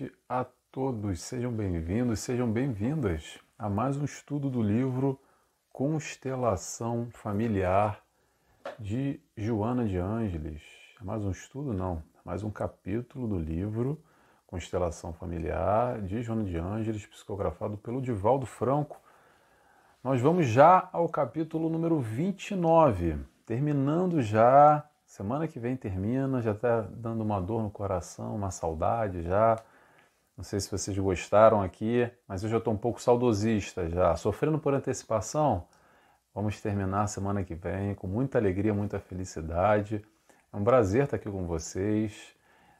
Noite a todos, sejam bem-vindos, sejam bem-vindas a mais um estudo do livro Constelação Familiar de Joana de Ângeles. É mais um estudo, não, é mais um capítulo do livro Constelação Familiar de Joana de Ângeles, psicografado pelo Divaldo Franco. Nós vamos já ao capítulo número 29, terminando já Semana que vem termina, já está dando uma dor no coração, uma saudade já. Não sei se vocês gostaram aqui, mas eu já estou um pouco saudosista já. Sofrendo por antecipação, vamos terminar a semana que vem com muita alegria, muita felicidade. É um prazer estar aqui com vocês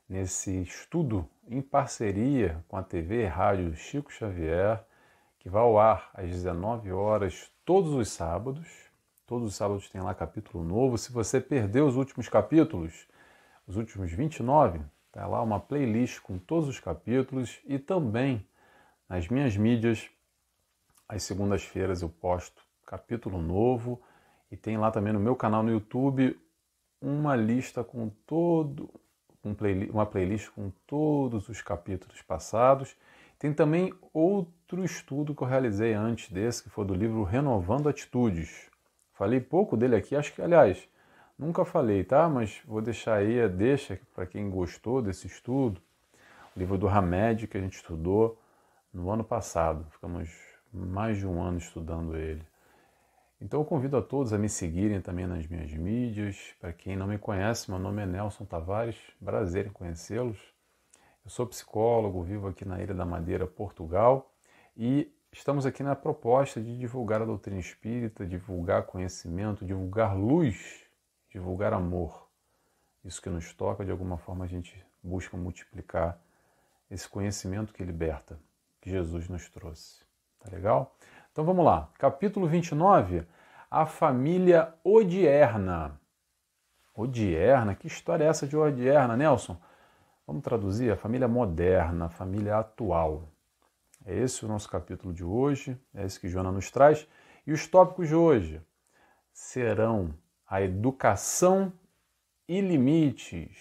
nesse estudo em parceria com a TV e Rádio Chico Xavier, que vai ao ar às 19 horas todos os sábados Todos os sábados tem lá capítulo novo. Se você perdeu os últimos capítulos, os últimos 29, tá lá uma playlist com todos os capítulos e também nas minhas mídias, às segundas-feiras eu posto capítulo novo e tem lá também no meu canal no YouTube uma lista com todo um play, uma playlist com todos os capítulos passados. Tem também outro estudo que eu realizei antes desse, que foi do livro Renovando Atitudes. Falei pouco dele aqui, acho que, aliás, nunca falei, tá? Mas vou deixar aí a deixa para quem gostou desse estudo. O livro do Hamed, que a gente estudou no ano passado. Ficamos mais de um ano estudando ele. Então eu convido a todos a me seguirem também nas minhas mídias. Para quem não me conhece, meu nome é Nelson Tavares, prazer em conhecê-los. Eu sou psicólogo, vivo aqui na Ilha da Madeira, Portugal, e Estamos aqui na proposta de divulgar a doutrina espírita, divulgar conhecimento, divulgar luz, divulgar amor. Isso que nos toca, de alguma forma a gente busca multiplicar esse conhecimento que liberta, que Jesus nos trouxe. Tá legal? Então vamos lá. Capítulo 29, a família odierna. Odierna? Que história é essa de odierna, Nelson? Vamos traduzir a família moderna, a família atual. É esse o nosso capítulo de hoje, é esse que Joana nos traz. E os tópicos de hoje serão a educação e limites.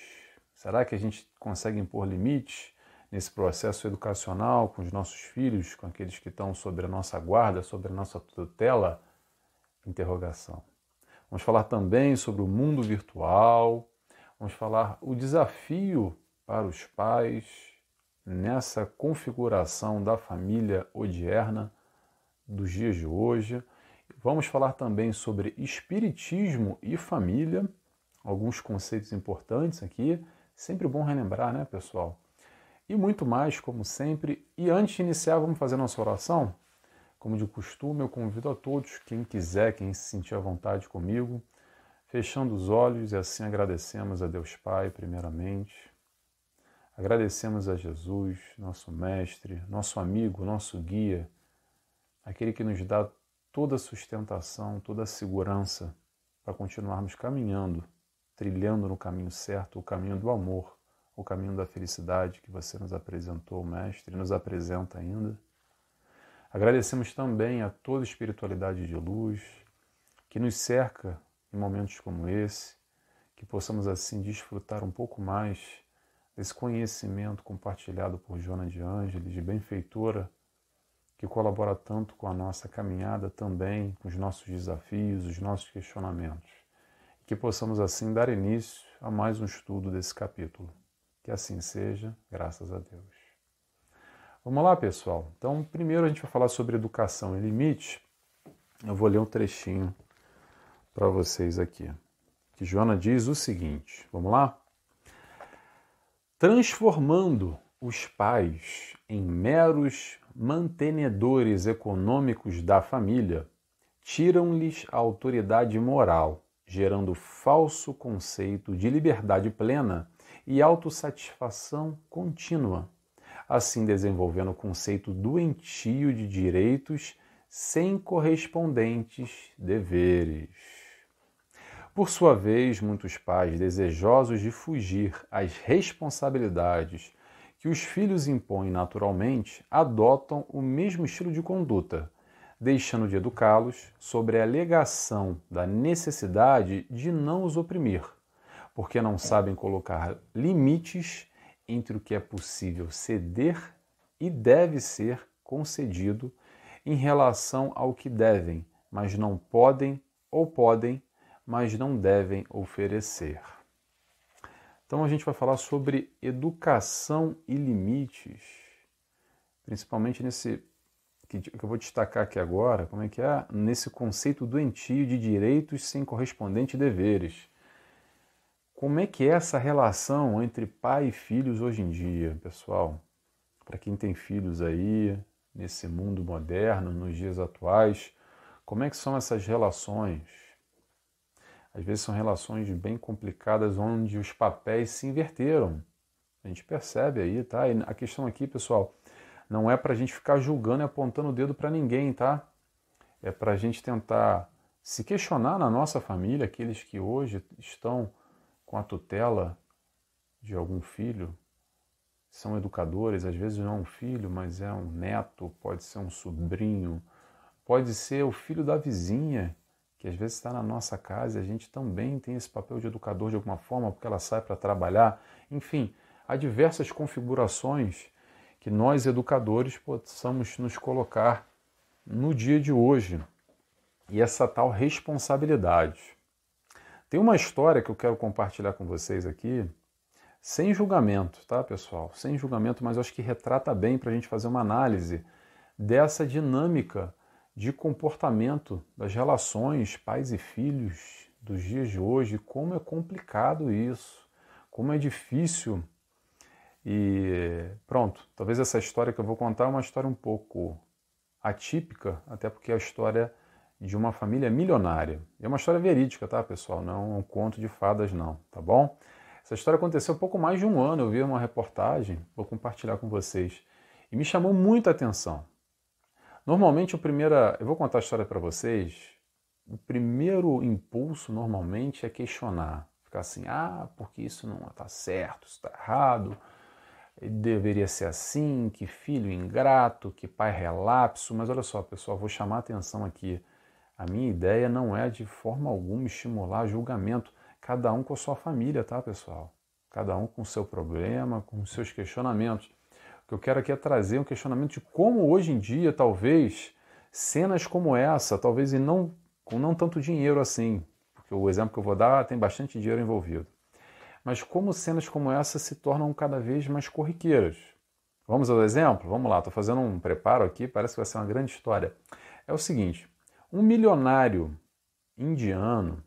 Será que a gente consegue impor limites nesse processo educacional com os nossos filhos, com aqueles que estão sobre a nossa guarda, sobre a nossa tutela? Interrogação. Vamos falar também sobre o mundo virtual, vamos falar o desafio para os pais nessa configuração da família odierna dos dias de hoje. Vamos falar também sobre espiritismo e família, alguns conceitos importantes aqui, sempre bom relembrar, né, pessoal? E muito mais, como sempre. E antes de iniciar, vamos fazer nossa oração? Como de costume, eu convido a todos, quem quiser, quem se sentir à vontade comigo, fechando os olhos e assim agradecemos a Deus Pai, primeiramente, Agradecemos a Jesus, nosso Mestre, nosso amigo, nosso guia, aquele que nos dá toda a sustentação, toda a segurança para continuarmos caminhando, trilhando no caminho certo, o caminho do amor, o caminho da felicidade que você nos apresentou, Mestre, nos apresenta ainda. Agradecemos também a toda a espiritualidade de luz que nos cerca em momentos como esse, que possamos assim desfrutar um pouco mais esse conhecimento compartilhado por Joana de Ângeles, de benfeitora, que colabora tanto com a nossa caminhada também, com os nossos desafios, os nossos questionamentos. Que possamos assim dar início a mais um estudo desse capítulo. Que assim seja, graças a Deus. Vamos lá, pessoal. Então, primeiro a gente vai falar sobre educação e limite. Eu vou ler um trechinho para vocês aqui. Que Joana diz o seguinte: vamos lá? transformando os pais em meros mantenedores econômicos da família, tiram-lhes a autoridade moral, gerando falso conceito de liberdade plena e autossatisfação contínua, assim desenvolvendo o conceito doentio de direitos sem correspondentes deveres. Por sua vez, muitos pais, desejosos de fugir às responsabilidades que os filhos impõem naturalmente, adotam o mesmo estilo de conduta, deixando de educá-los sobre a alegação da necessidade de não os oprimir, porque não sabem colocar limites entre o que é possível ceder e deve ser concedido em relação ao que devem, mas não podem, ou podem, mas não devem oferecer. Então a gente vai falar sobre educação e limites, principalmente nesse que eu vou destacar aqui agora, como é que é? Nesse conceito doentio de direitos sem correspondente deveres. Como é que é essa relação entre pai e filhos hoje em dia, pessoal? Para quem tem filhos aí, nesse mundo moderno, nos dias atuais, como é que são essas relações? Às vezes são relações bem complicadas onde os papéis se inverteram. A gente percebe aí, tá? E a questão aqui, pessoal, não é para a gente ficar julgando e apontando o dedo para ninguém, tá? É para a gente tentar se questionar na nossa família, aqueles que hoje estão com a tutela de algum filho, são educadores, às vezes não é um filho, mas é um neto, pode ser um sobrinho, pode ser o filho da vizinha, que às vezes está na nossa casa e a gente também tem esse papel de educador de alguma forma, porque ela sai para trabalhar. Enfim, há diversas configurações que nós, educadores, possamos nos colocar no dia de hoje. E essa tal responsabilidade. Tem uma história que eu quero compartilhar com vocês aqui, sem julgamento, tá, pessoal? Sem julgamento, mas acho que retrata bem para a gente fazer uma análise dessa dinâmica de comportamento das relações pais e filhos dos dias de hoje, como é complicado isso, como é difícil. E pronto, talvez essa história que eu vou contar é uma história um pouco atípica, até porque é a história de uma família milionária. É uma história verídica, tá, pessoal? Não é um conto de fadas, não, tá bom? Essa história aconteceu há pouco mais de um ano. Eu vi uma reportagem, vou compartilhar com vocês, e me chamou muita atenção. Normalmente, o primeiro, eu vou contar a história para vocês. O primeiro impulso normalmente é questionar, ficar assim: ah, porque isso não está certo, isso está errado, deveria ser assim, que filho ingrato, que pai relapso. Mas olha só, pessoal, vou chamar a atenção aqui. A minha ideia não é de forma alguma estimular julgamento cada um com a sua família, tá, pessoal? Cada um com o seu problema, com os seus questionamentos. Que eu quero aqui é trazer um questionamento de como hoje em dia, talvez, cenas como essa, talvez e não com não tanto dinheiro assim, porque o exemplo que eu vou dar tem bastante dinheiro envolvido. Mas como cenas como essa se tornam cada vez mais corriqueiras. Vamos ao exemplo? Vamos lá, estou fazendo um preparo aqui, parece que vai ser uma grande história. É o seguinte: um milionário indiano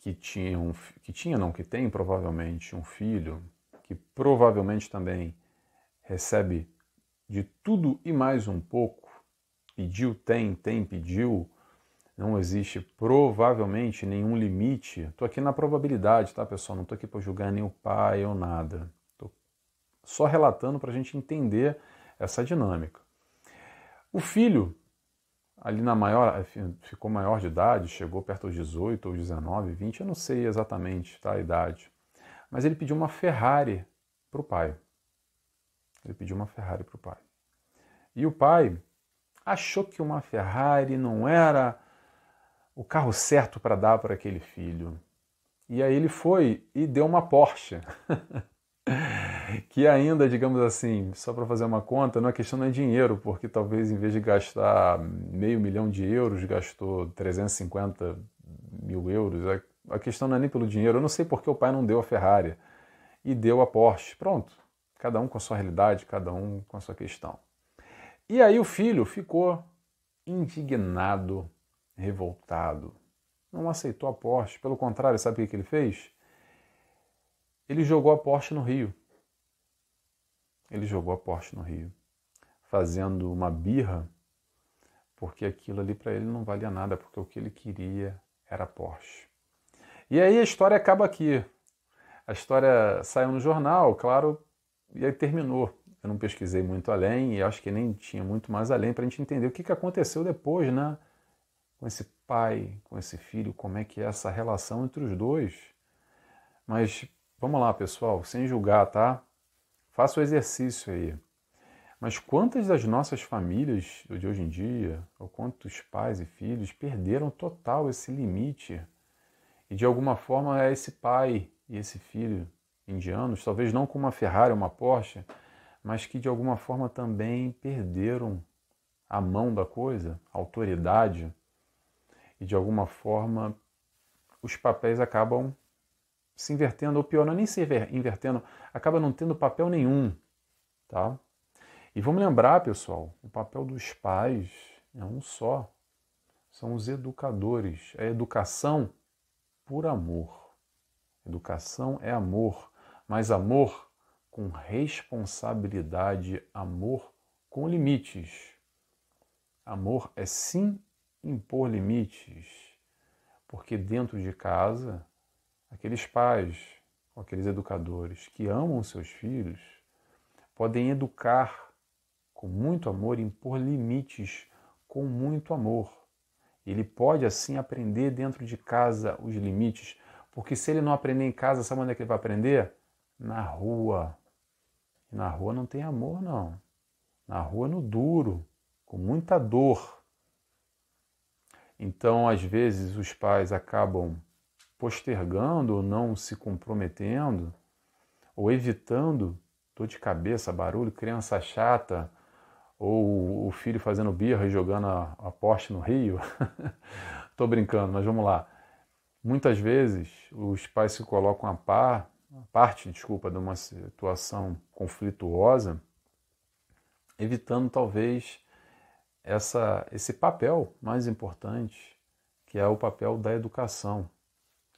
que tinha, um, que tinha, não, que tem provavelmente um filho, que provavelmente também recebe de tudo e mais um pouco, pediu, tem, tem, pediu, não existe provavelmente nenhum limite. Estou aqui na probabilidade, tá, pessoal? Não estou aqui para julgar nem o pai ou nada. Estou só relatando para a gente entender essa dinâmica. O filho ali na maior, ficou maior de idade, chegou perto dos 18 ou 19, 20, eu não sei exatamente tá, a idade. Mas ele pediu uma Ferrari para o pai. Ele pediu uma Ferrari para o pai. E o pai achou que uma Ferrari não era o carro certo para dar para aquele filho. E aí ele foi e deu uma Porsche. que ainda, digamos assim, só para fazer uma conta, não é questão é dinheiro, porque talvez em vez de gastar meio milhão de euros, gastou 350 mil euros. A questão não é nem pelo dinheiro. Eu não sei porque o pai não deu a Ferrari e deu a Porsche. Pronto. Cada um com a sua realidade, cada um com a sua questão. E aí o filho ficou indignado, revoltado. Não aceitou a Porsche. Pelo contrário, sabe o que ele fez? Ele jogou a Porsche no rio. Ele jogou a Porsche no rio, fazendo uma birra, porque aquilo ali para ele não valia nada, porque o que ele queria era Porsche. E aí a história acaba aqui. A história saiu no jornal, claro, e aí terminou. Eu não pesquisei muito além e acho que nem tinha muito mais além para a gente entender o que, que aconteceu depois, né? Com esse pai, com esse filho, como é que é essa relação entre os dois. Mas Vamos lá, pessoal, sem julgar, tá? Faça o exercício aí. Mas quantas das nossas famílias de hoje em dia, ou quantos pais e filhos perderam total esse limite? E de alguma forma é esse pai e esse filho indianos, talvez não com uma Ferrari uma Porsche, mas que de alguma forma também perderam a mão da coisa, a autoridade, e de alguma forma os papéis acabam se invertendo, ou pior, não é nem se invertendo, acaba não tendo papel nenhum, tá? E vamos lembrar, pessoal, o papel dos pais é um só, são os educadores, é educação por amor. Educação é amor, mas amor com responsabilidade, amor com limites. Amor é sim impor limites, porque dentro de casa, aqueles pais, aqueles educadores que amam seus filhos, podem educar com muito amor, impor limites com muito amor. Ele pode assim aprender dentro de casa os limites, porque se ele não aprender em casa, sabe onde é que ele vai aprender? Na rua. E na rua não tem amor, não. Na rua, no duro, com muita dor. Então, às vezes, os pais acabam postergando ou não se comprometendo, ou evitando dor de cabeça, barulho, criança chata, ou o filho fazendo birra e jogando a, a poste no rio. Estou brincando, mas vamos lá. Muitas vezes os pais se colocam a par, parte, desculpa, de uma situação conflituosa, evitando talvez essa, esse papel mais importante, que é o papel da educação.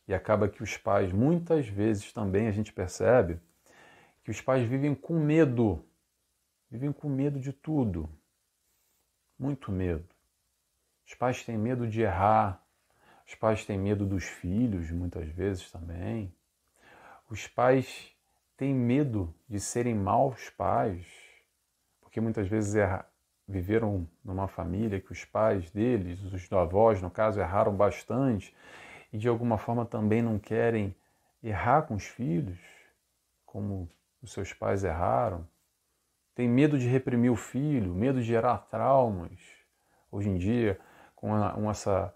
E acaba que os pais, muitas vezes também a gente percebe que os pais vivem com medo vivem com medo de tudo, muito medo. Os pais têm medo de errar, os pais têm medo dos filhos, muitas vezes também. Os pais têm medo de serem maus pais, porque muitas vezes erra, viveram numa família que os pais deles, os avós, no caso, erraram bastante e de alguma forma também não querem errar com os filhos, como os seus pais erraram tem medo de reprimir o filho, medo de gerar traumas. Hoje em dia, com, a, essa,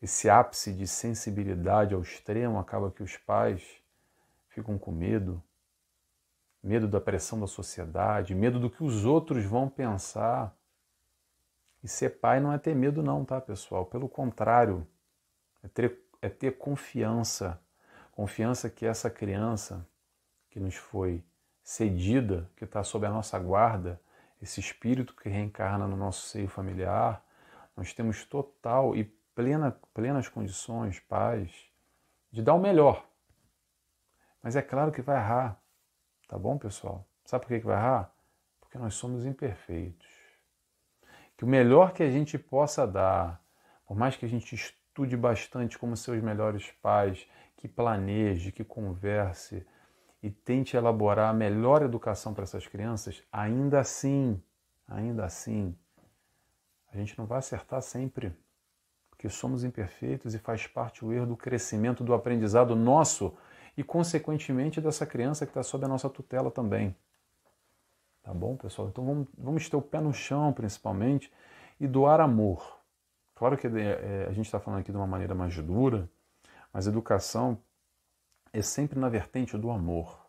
esse ápice de sensibilidade ao extremo, acaba que os pais ficam com medo, medo da pressão da sociedade, medo do que os outros vão pensar. E ser pai não é ter medo, não, tá, pessoal? Pelo contrário, é ter, é ter confiança. Confiança que essa criança que nos foi cedida, que está sob a nossa guarda, esse espírito que reencarna no nosso seio familiar, nós temos total e plena, plenas condições, paz, de dar o melhor. Mas é claro que vai errar, tá bom, pessoal? Sabe por que vai errar? Porque nós somos imperfeitos. Que o melhor que a gente possa dar, por mais que a gente estude bastante como seus melhores pais, que planeje, que converse, e tente elaborar a melhor educação para essas crianças, ainda assim, ainda assim, a gente não vai acertar sempre, porque somos imperfeitos e faz parte o erro do crescimento, do aprendizado nosso e, consequentemente, dessa criança que está sob a nossa tutela também. Tá bom, pessoal? Então vamos, vamos ter o pé no chão, principalmente, e doar amor. Claro que é, a gente está falando aqui de uma maneira mais dura, mas educação é sempre na vertente do amor.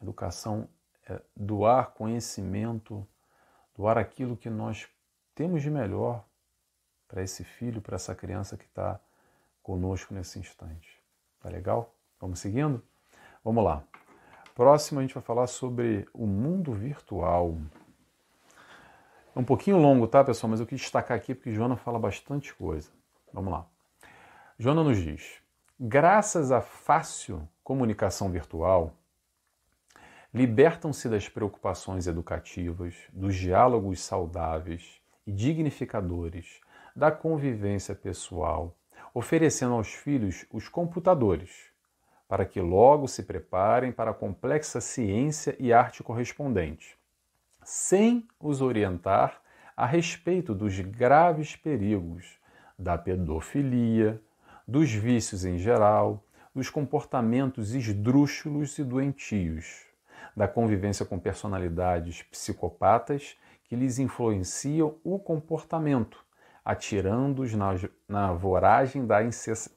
Educação é doar conhecimento, doar aquilo que nós temos de melhor para esse filho, para essa criança que está conosco nesse instante. Tá legal? Vamos seguindo? Vamos lá. Próximo a gente vai falar sobre o mundo virtual. É um pouquinho longo, tá, pessoal? Mas eu quis destacar aqui porque Joana fala bastante coisa. Vamos lá. Joana nos diz: graças à fácil comunicação virtual, libertam-se das preocupações educativas, dos diálogos saudáveis e dignificadores, da convivência pessoal, oferecendo aos filhos os computadores, para que logo se preparem para a complexa ciência e arte correspondente, sem os orientar a respeito dos graves perigos da pedofilia, dos vícios em geral, dos comportamentos esdrúxulos e doentios, da convivência com personalidades psicopatas que lhes influenciam o comportamento, atirando-os na, na voragem da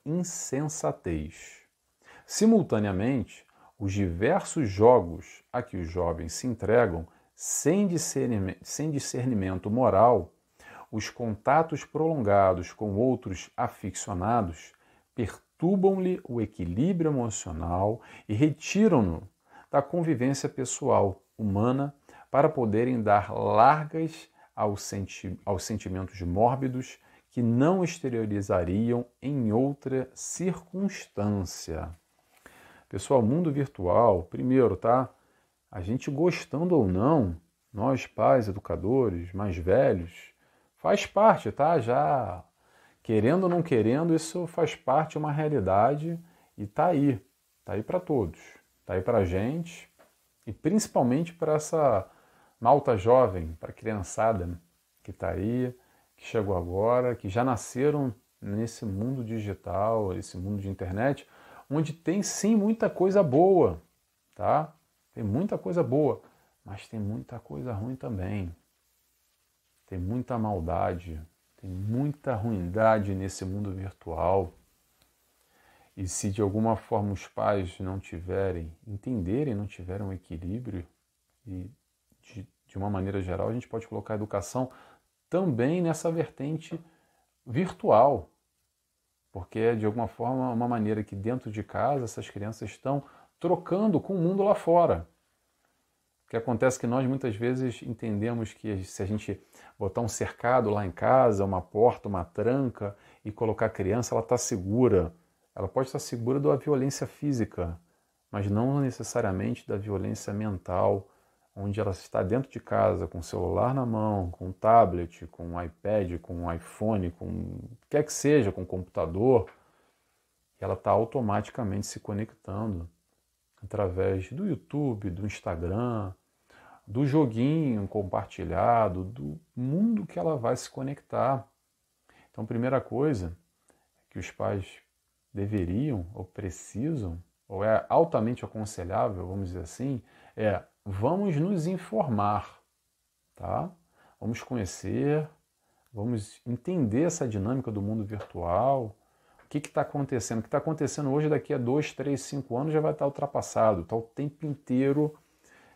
insensatez. Simultaneamente, os diversos jogos a que os jovens se entregam sem discernimento, sem discernimento moral, os contatos prolongados com outros aficionados perturbam-lhe o equilíbrio emocional e retiram-no da convivência pessoal humana para poderem dar largas aos, senti aos sentimentos mórbidos que não exteriorizariam em outra circunstância. Pessoal, mundo virtual, primeiro, tá? A gente gostando ou não, nós pais, educadores, mais velhos, faz parte, tá? Já querendo ou não querendo, isso faz parte, é uma realidade e tá aí, tá aí para todos, tá aí para a gente e principalmente para essa malta jovem, para a criançada né? que está aí, que chegou agora, que já nasceram nesse mundo digital, esse mundo de internet, onde tem sim muita coisa boa, tá? Tem muita coisa boa, mas tem muita coisa ruim também. Tem muita maldade, tem muita ruindade nesse mundo virtual. E se de alguma forma os pais não tiverem, entenderem, não tiverem um equilíbrio, e de, de uma maneira geral, a gente pode colocar a educação também nessa vertente virtual, porque é de alguma forma uma maneira que dentro de casa essas crianças estão trocando com o mundo lá fora. O que acontece é que nós muitas vezes entendemos que se a gente botar um cercado lá em casa, uma porta, uma tranca e colocar a criança, ela está segura. Ela pode estar segura da violência física, mas não necessariamente da violência mental, onde ela está dentro de casa com o celular na mão, com tablet, com iPad, com iPhone, com o que quer que seja, com computador, ela está automaticamente se conectando através do YouTube, do Instagram, do joguinho compartilhado, do mundo que ela vai se conectar. Então, primeira coisa que os pais deveriam ou precisam, ou é altamente aconselhável, vamos dizer assim, é vamos nos informar, tá? Vamos conhecer, vamos entender essa dinâmica do mundo virtual, o que está acontecendo. O que está acontecendo hoje, daqui a dois, três, cinco anos, já vai estar tá ultrapassado, está o tempo inteiro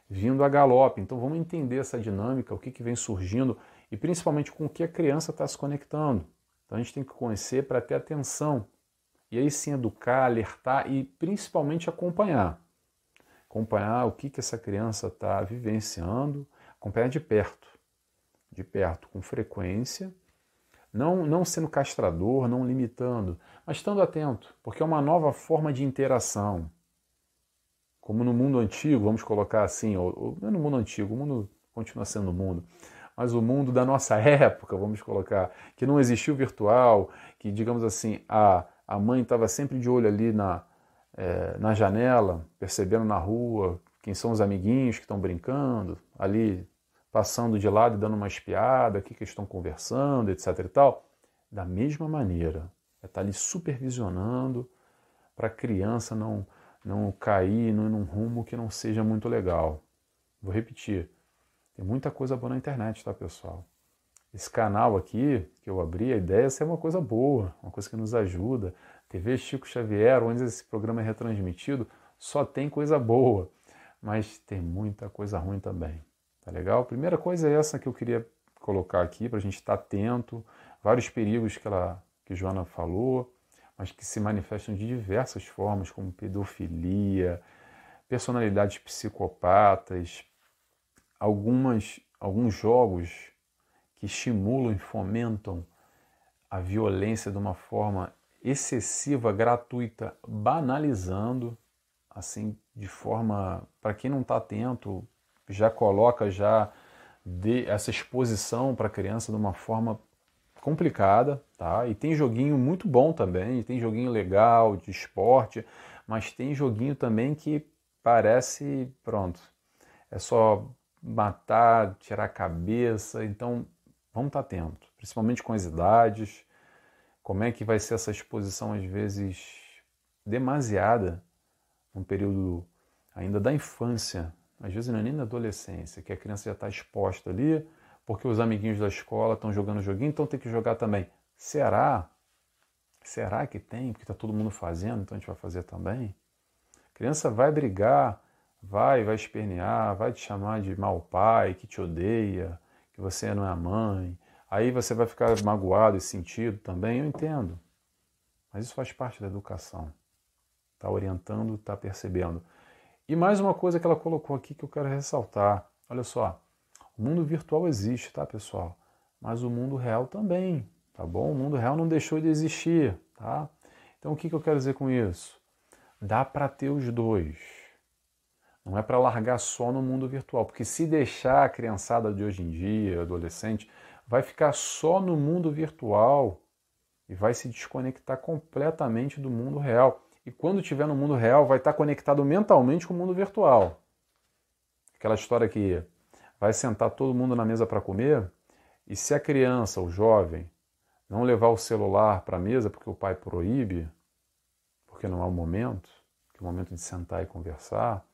vindo a galope. Então vamos entender essa dinâmica, o que, que vem surgindo e principalmente com o que a criança está se conectando. Então a gente tem que conhecer para ter atenção. E aí sim educar, alertar e principalmente acompanhar acompanhar o que, que essa criança está vivenciando, acompanhar de perto, de perto, com frequência, não, não sendo castrador, não limitando, mas estando atento, porque é uma nova forma de interação. Como no mundo antigo, vamos colocar assim, ou, não é no mundo antigo, o mundo continua sendo o mundo, mas o mundo da nossa época, vamos colocar, que não existiu virtual, que, digamos assim, a, a mãe estava sempre de olho ali na, é, na janela, percebendo na rua quem são os amiguinhos que estão brincando, ali passando de lado e dando uma espiada, o que, que estão conversando, etc. e tal. Da mesma maneira, é estar tá ali supervisionando para a criança não, não cair num rumo que não seja muito legal. Vou repetir, tem muita coisa boa na internet, tá, pessoal? Esse canal aqui que eu abri, a ideia é ser uma coisa boa, uma coisa que nos ajuda. TV Chico Xavier, onde esse programa é retransmitido, só tem coisa boa, mas tem muita coisa ruim também. Tá legal? Primeira coisa é essa que eu queria colocar aqui para a gente estar tá atento, vários perigos que ela que Joana falou, mas que se manifestam de diversas formas, como pedofilia, personalidades psicopatas, algumas alguns jogos que estimulam e fomentam a violência de uma forma excessiva, gratuita, banalizando, assim, de forma, para quem não está atento, já coloca já essa exposição para a criança de uma forma complicada, tá? E tem joguinho muito bom também, tem joguinho legal de esporte, mas tem joguinho também que parece, pronto, é só matar, tirar a cabeça, então vamos estar tá atento, principalmente com as idades, como é que vai ser essa exposição, às vezes, demasiada, num período ainda da infância, às vezes não é nem da adolescência, que a criança já está exposta ali, porque os amiguinhos da escola estão jogando joguinho, então tem que jogar também. Será? Será que tem? Porque está todo mundo fazendo, então a gente vai fazer também? A criança vai brigar, vai, vai espernear, vai te chamar de mau pai, que te odeia, que você não é a mãe. Aí você vai ficar magoado e sentido também, eu entendo. Mas isso faz parte da educação. Está orientando, está percebendo. E mais uma coisa que ela colocou aqui que eu quero ressaltar. Olha só, o mundo virtual existe, tá, pessoal? Mas o mundo real também, tá bom? O mundo real não deixou de existir, tá? Então o que, que eu quero dizer com isso? Dá para ter os dois. Não é para largar só no mundo virtual, porque se deixar a criançada de hoje em dia, adolescente, vai ficar só no mundo virtual e vai se desconectar completamente do mundo real. E quando estiver no mundo real, vai estar conectado mentalmente com o mundo virtual. Aquela história que vai sentar todo mundo na mesa para comer e se a criança, o jovem, não levar o celular para a mesa porque o pai proíbe, porque não é o momento, que é o momento de sentar e conversar,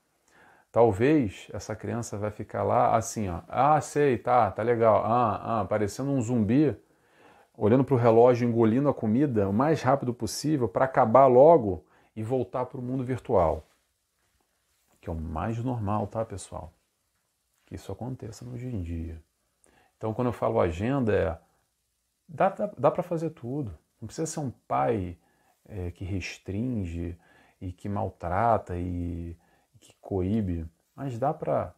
talvez essa criança vai ficar lá assim, ó, ah, sei, tá, tá legal, ah, ah, parecendo um zumbi, olhando para o relógio, engolindo a comida o mais rápido possível para acabar logo e voltar para o mundo virtual, que é o mais normal, tá, pessoal? Que isso aconteça hoje em dia. Então, quando eu falo agenda, é dá, dá, dá para fazer tudo. Não precisa ser um pai é, que restringe e que maltrata e, e que coíbe, mas dá para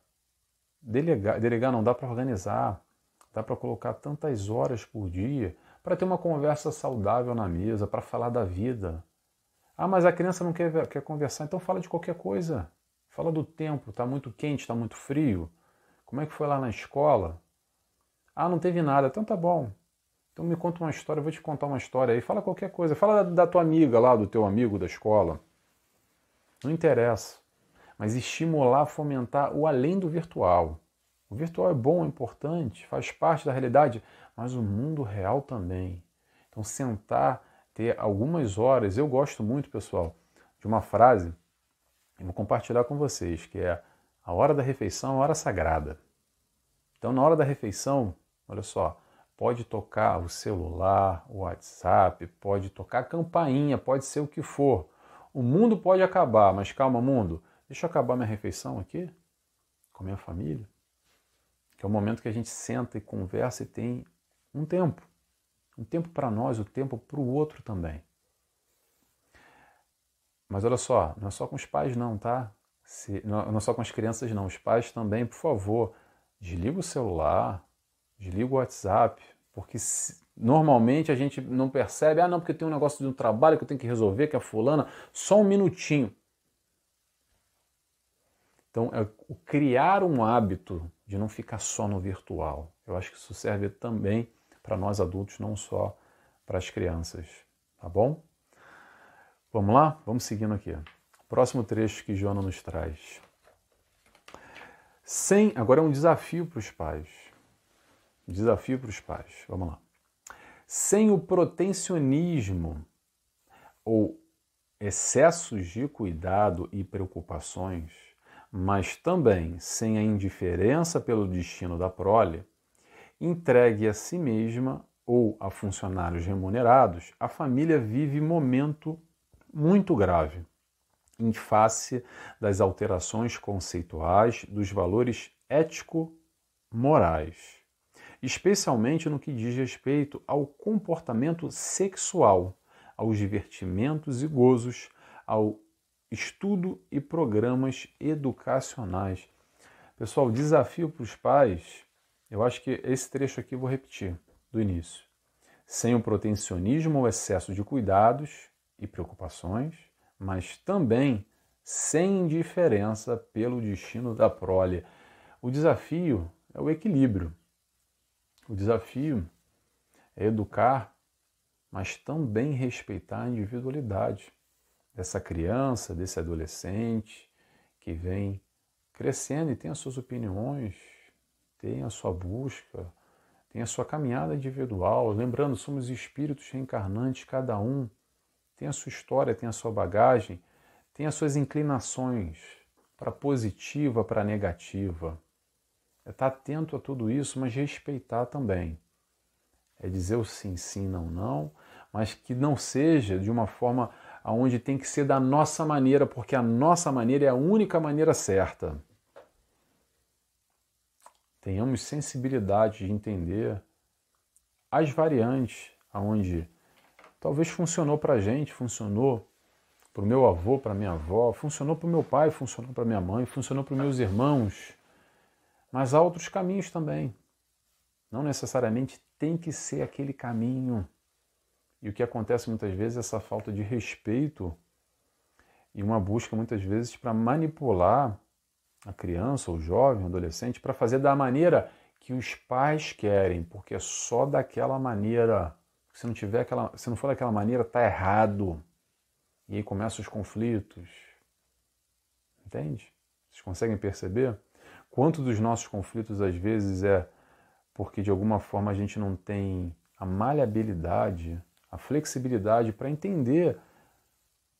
delegar, delegar não, dá para organizar, dá para colocar tantas horas por dia para ter uma conversa saudável na mesa, para falar da vida. Ah, mas a criança não quer, quer conversar, então fala de qualquer coisa. Fala do tempo, está muito quente, está muito frio. Como é que foi lá na escola? Ah, não teve nada. Então tá bom. Então me conta uma história, eu vou te contar uma história aí. Fala qualquer coisa. Fala da, da tua amiga lá, do teu amigo da escola. Não interessa. Mas estimular, fomentar o além do virtual. O virtual é bom, é importante, faz parte da realidade, mas o mundo real também. Então sentar, ter algumas horas. Eu gosto muito, pessoal, de uma frase, e vou compartilhar com vocês, que é a hora da refeição é a hora sagrada. Então, na hora da refeição, Olha só, pode tocar o celular, o WhatsApp, pode tocar a campainha, pode ser o que for. O mundo pode acabar, mas calma, mundo, deixa eu acabar minha refeição aqui com a minha família. Que é o momento que a gente senta e conversa e tem um tempo. Um tempo para nós, o um tempo para o outro também. Mas olha só, não é só com os pais não, tá? Se, não, não é só com as crianças não, os pais também, por favor, desliga o celular, desliga o WhatsApp, porque normalmente a gente não percebe, ah, não, porque tem um negócio de um trabalho que eu tenho que resolver, que é fulana, só um minutinho. Então, é criar um hábito de não ficar só no virtual. Eu acho que isso serve também para nós adultos, não só para as crianças. Tá bom? Vamos lá? Vamos seguindo aqui. Próximo trecho que Joana nos traz. Sem, agora é um desafio para os pais. Desafio para os pais. Vamos lá. Sem o protecionismo ou excessos de cuidado e preocupações, mas também sem a indiferença pelo destino da prole, entregue a si mesma ou a funcionários remunerados, a família vive momento muito grave em face das alterações conceituais dos valores ético-morais especialmente no que diz respeito ao comportamento sexual, aos divertimentos e gozos, ao estudo e programas educacionais. Pessoal, desafio para os pais, eu acho que esse trecho aqui vou repetir do início. Sem o protecionismo ou excesso de cuidados e preocupações, mas também sem indiferença pelo destino da prole. O desafio é o equilíbrio. O desafio é educar, mas também respeitar a individualidade dessa criança, desse adolescente que vem crescendo e tem as suas opiniões, tem a sua busca, tem a sua caminhada individual. Lembrando, somos espíritos reencarnantes, cada um tem a sua história, tem a sua bagagem, tem as suas inclinações para positiva, para negativa. É estar atento a tudo isso, mas respeitar também. É dizer o sim, sim, não, não, mas que não seja de uma forma aonde tem que ser da nossa maneira, porque a nossa maneira é a única maneira certa. Tenhamos sensibilidade de entender as variantes aonde talvez funcionou para a gente, funcionou para o meu avô, para minha avó, funcionou para o meu pai, funcionou para minha mãe, funcionou para meus irmãos, mas há outros caminhos também. Não necessariamente tem que ser aquele caminho. E o que acontece muitas vezes é essa falta de respeito e uma busca muitas vezes para manipular a criança, o jovem, o adolescente, para fazer da maneira que os pais querem, porque é só daquela maneira. Se não tiver aquela, se não for daquela maneira, tá errado. E aí começam os conflitos. Entende? Vocês conseguem perceber? Quanto dos nossos conflitos às vezes é porque de alguma forma a gente não tem a maleabilidade, a flexibilidade para entender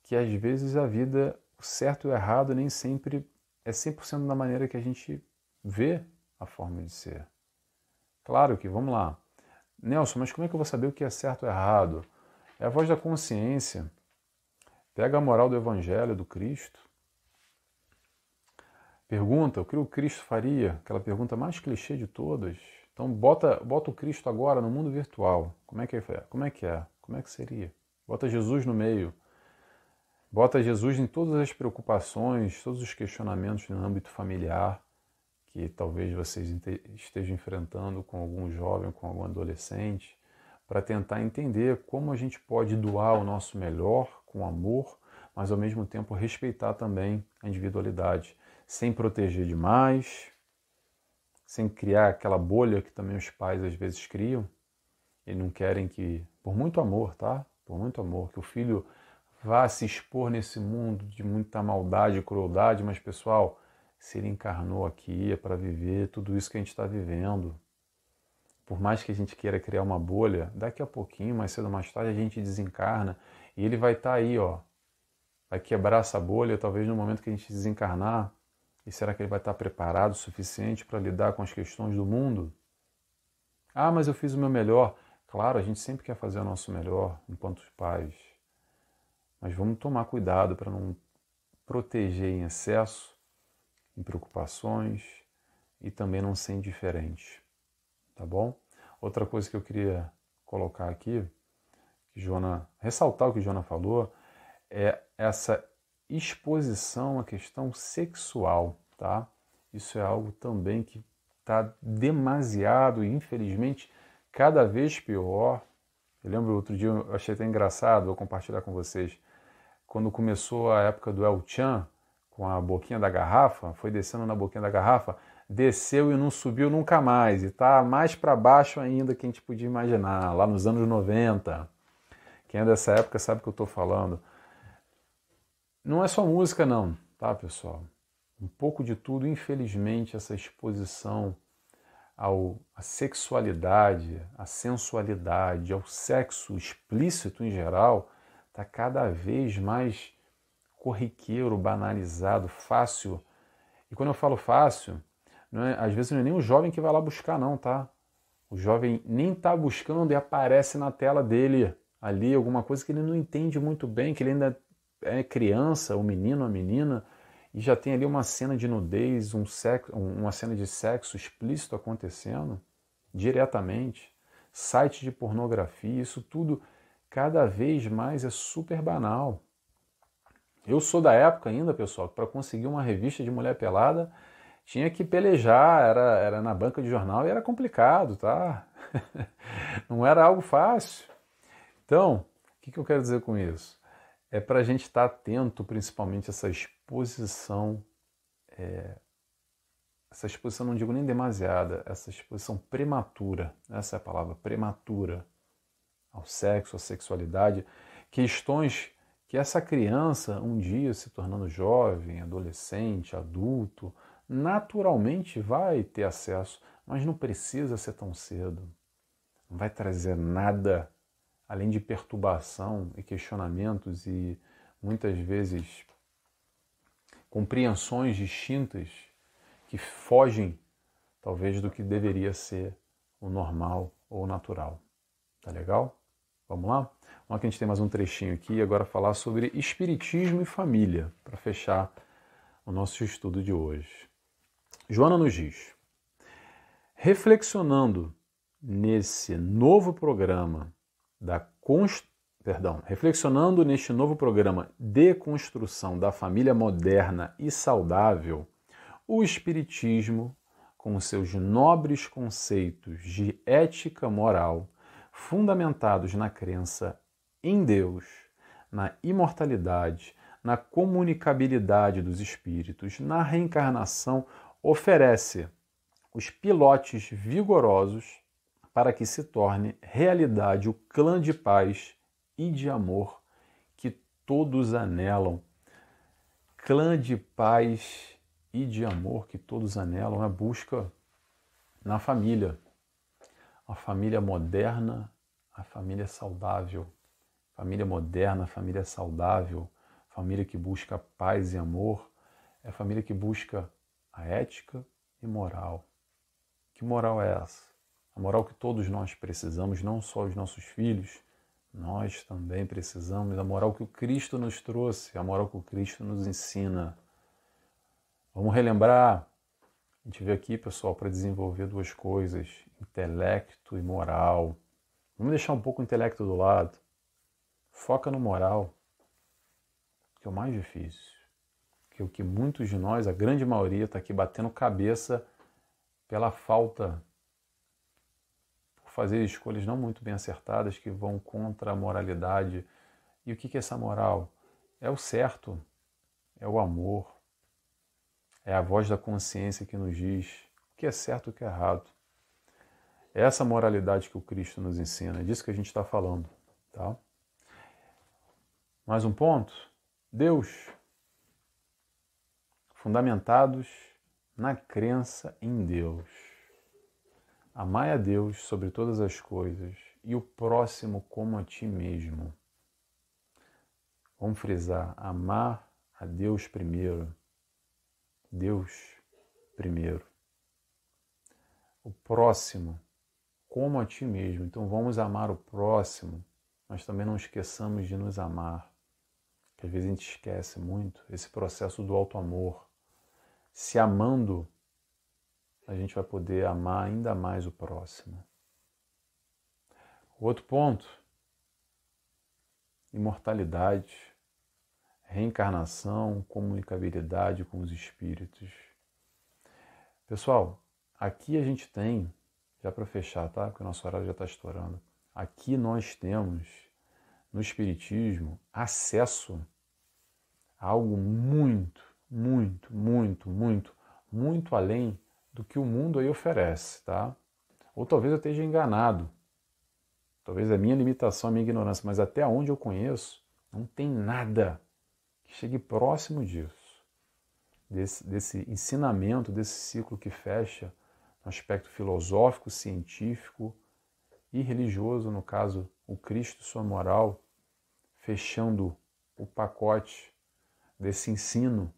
que às vezes a vida, o certo e o errado, nem sempre é 100% da maneira que a gente vê a forma de ser. Claro que, vamos lá. Nelson, mas como é que eu vou saber o que é certo ou errado? É a voz da consciência. Pega a moral do Evangelho, do Cristo. Pergunta, o que o Cristo faria? Aquela pergunta mais clichê de todas. Então bota, bota o Cristo agora no mundo virtual. Como é que é? Como é que é? Como é que seria? Bota Jesus no meio. Bota Jesus em todas as preocupações, todos os questionamentos no âmbito familiar que talvez vocês estejam enfrentando com algum jovem, com algum adolescente, para tentar entender como a gente pode doar o nosso melhor com amor, mas ao mesmo tempo respeitar também a individualidade, sem proteger demais, sem criar aquela bolha que também os pais às vezes criam. E não querem que, por muito amor, tá? Por muito amor, que o filho vá se expor nesse mundo de muita maldade e crueldade, mas pessoal, se ele encarnou aqui é para viver tudo isso que a gente está vivendo. Por mais que a gente queira criar uma bolha, daqui a pouquinho, mais cedo ou mais tarde, a gente desencarna e ele vai estar tá aí, ó. Vai quebrar essa bolha, talvez no momento que a gente desencarnar. E será que ele vai estar preparado o suficiente para lidar com as questões do mundo? Ah, mas eu fiz o meu melhor. Claro, a gente sempre quer fazer o nosso melhor enquanto pais. Mas vamos tomar cuidado para não proteger em excesso, em preocupações e também não ser indiferente. Tá bom? Outra coisa que eu queria colocar aqui, que Jona, ressaltar o que Jona falou, é essa exposição à questão sexual, tá? Isso é algo também que está demasiado infelizmente cada vez pior. Eu lembro outro dia, eu achei até engraçado, vou compartilhar com vocês quando começou a época do El Chan, com a boquinha da garrafa, foi descendo na boquinha da garrafa, desceu e não subiu nunca mais. E está mais para baixo ainda que a gente podia imaginar, lá nos anos 90. Quem é dessa época sabe o que eu estou falando. Não é só música, não, tá, pessoal? Um pouco de tudo, infelizmente, essa exposição ao, à sexualidade, à sensualidade, ao sexo explícito em geral, está cada vez mais corriqueiro, banalizado, fácil. E quando eu falo fácil, é, às vezes não é nem o jovem que vai lá buscar, não, tá? O jovem nem está buscando e aparece na tela dele ali alguma coisa que ele não entende muito bem, que ele ainda é criança, o menino, a menina, e já tem ali uma cena de nudez, um sexo, uma cena de sexo explícito acontecendo diretamente, site de pornografia, isso tudo cada vez mais é super banal. Eu sou da época ainda, pessoal, que para conseguir uma revista de mulher pelada tinha que pelejar, era, era na banca de jornal e era complicado, tá? Não era algo fácil. Então, o que, que eu quero dizer com isso? É para a gente estar atento, principalmente, a essa exposição, é, essa exposição, não digo nem demasiada, essa exposição prematura, essa é a palavra, prematura, ao sexo, à sexualidade, questões que essa criança, um dia se tornando jovem, adolescente, adulto, naturalmente vai ter acesso, mas não precisa ser tão cedo. Não vai trazer nada além de perturbação e questionamentos e muitas vezes compreensões distintas que fogem talvez do que deveria ser o normal ou o natural. Tá legal? Vamos lá? Vamos lá que a gente tem mais um trechinho aqui, agora falar sobre espiritismo e família, para fechar o nosso estudo de hoje. Joana nos diz: reflexionando nesse novo programa da const... perdão, reflexionando neste novo programa de construção da família moderna e saudável, o espiritismo, com seus nobres conceitos de ética moral, fundamentados na crença em Deus, na imortalidade, na comunicabilidade dos espíritos, na reencarnação, oferece os pilotes vigorosos para que se torne realidade o clã de paz e de amor que todos anelam. Clã de paz e de amor que todos anelam é busca na família. A família moderna, a família saudável. Família moderna, família saudável, família que busca paz e amor, é a família que busca a ética e moral. Que moral é essa? A moral que todos nós precisamos, não só os nossos filhos, nós também precisamos da moral que o Cristo nos trouxe, a moral que o Cristo nos ensina. Vamos relembrar. A gente veio aqui, pessoal, para desenvolver duas coisas: intelecto e moral. Vamos deixar um pouco o intelecto do lado. Foca no moral, que é o mais difícil. Que é o que muitos de nós, a grande maioria, está aqui batendo cabeça pela falta, fazer escolhas não muito bem acertadas que vão contra a moralidade. E o que é essa moral? É o certo, é o amor, é a voz da consciência que nos diz o que é certo e o que é errado. É essa moralidade que o Cristo nos ensina, é disso que a gente está falando. Tá? Mais um ponto? Deus. Fundamentados na crença em Deus. Amai a Deus sobre todas as coisas e o próximo como a ti mesmo. Vamos frisar: amar a Deus primeiro. Deus primeiro. O próximo como a ti mesmo. Então vamos amar o próximo, mas também não esqueçamos de nos amar. Que às vezes a gente esquece muito esse processo do alto amor se amando, a gente vai poder amar ainda mais o próximo. Outro ponto: imortalidade, reencarnação, comunicabilidade com os espíritos. Pessoal, aqui a gente tem, já para fechar, tá? Porque o nosso horário já está estourando. Aqui nós temos no Espiritismo acesso a algo muito, muito, muito, muito, muito além do que o mundo aí oferece, tá? Ou talvez eu esteja enganado. Talvez é minha limitação, a minha ignorância, mas até onde eu conheço, não tem nada que chegue próximo disso. Desse, desse ensinamento, desse ciclo que fecha no aspecto filosófico, científico e religioso, no caso, o Cristo, sua moral, fechando o pacote desse ensino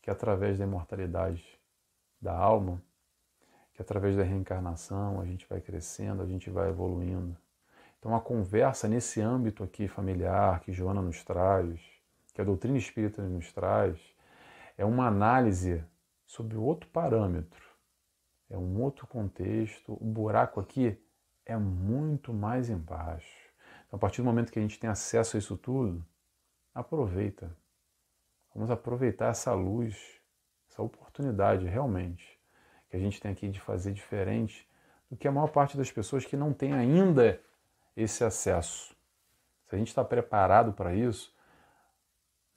que através da imortalidade da alma, que através da reencarnação a gente vai crescendo, a gente vai evoluindo. Então a conversa nesse âmbito aqui familiar que Joana nos traz, que a doutrina espírita nos traz, é uma análise sobre outro parâmetro, é um outro contexto. O buraco aqui é muito mais embaixo. Então, a partir do momento que a gente tem acesso a isso tudo, aproveita. Vamos aproveitar essa luz, essa oportunidade realmente que a gente tem aqui de fazer diferente do que a maior parte das pessoas que não tem ainda esse acesso. Se a gente está preparado para isso,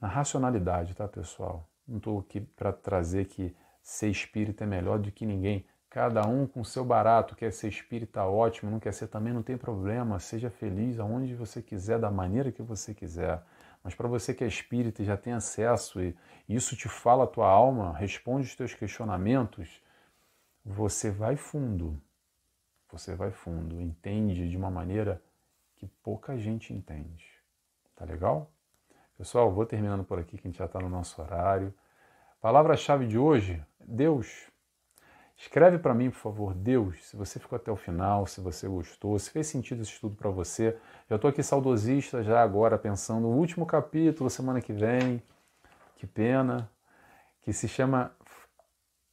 na racionalidade, tá, pessoal? Não estou aqui para trazer que ser espírita é melhor do que ninguém. Cada um com seu barato, quer ser espírita ótimo, não quer ser também, não tem problema. Seja feliz aonde você quiser, da maneira que você quiser. Mas para você que é espírita e já tem acesso e isso te fala a tua alma, responde os teus questionamentos, você vai fundo. Você vai fundo, entende de uma maneira que pouca gente entende. Tá legal? Pessoal, vou terminando por aqui, que a gente já está no nosso horário. Palavra-chave de hoje: Deus. Escreve para mim, por favor, Deus, se você ficou até o final, se você gostou, se fez sentido esse estudo para você. Eu estou aqui saudosista já agora, pensando no último capítulo, semana que vem. Que pena. Que se chama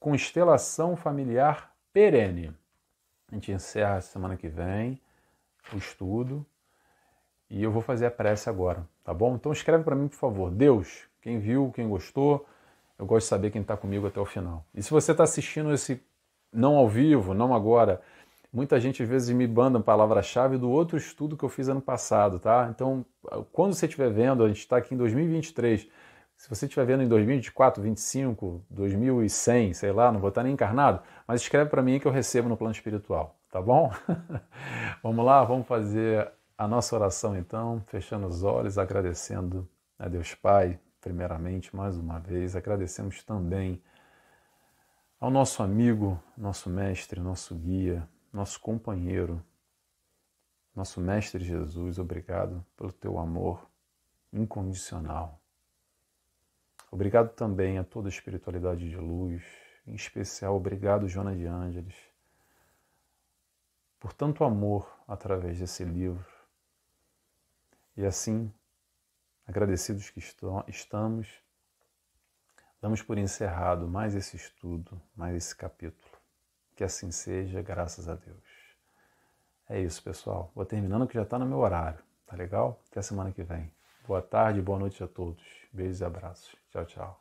Constelação Familiar Perene. A gente encerra semana que vem o estudo e eu vou fazer a prece agora, tá bom? Então escreve para mim, por favor. Deus, quem viu, quem gostou, eu gosto de saber quem está comigo até o final. E se você está assistindo esse não ao vivo, não agora, muita gente às vezes me manda a palavra-chave do outro estudo que eu fiz ano passado, tá? Então, quando você estiver vendo, a gente está aqui em 2023. Se você estiver vendo em 2024, 25, 2100, sei lá, não vou estar nem encarnado, mas escreve para mim que eu recebo no plano espiritual, tá bom? vamos lá, vamos fazer a nossa oração então, fechando os olhos, agradecendo a Deus Pai, primeiramente, mais uma vez, agradecemos também ao nosso amigo, nosso mestre, nosso guia, nosso companheiro, nosso mestre Jesus, obrigado pelo teu amor incondicional. Obrigado também a toda a espiritualidade de luz, em especial obrigado Joana de Ângeles por tanto amor através desse livro e assim, agradecidos que estamos, damos por encerrado mais esse estudo, mais esse capítulo. Que assim seja, graças a Deus. É isso, pessoal. Vou terminando que já está no meu horário. Tá legal? Até semana que vem. Boa tarde, boa noite a todos. Beijos e abraços. Tchau, tchau.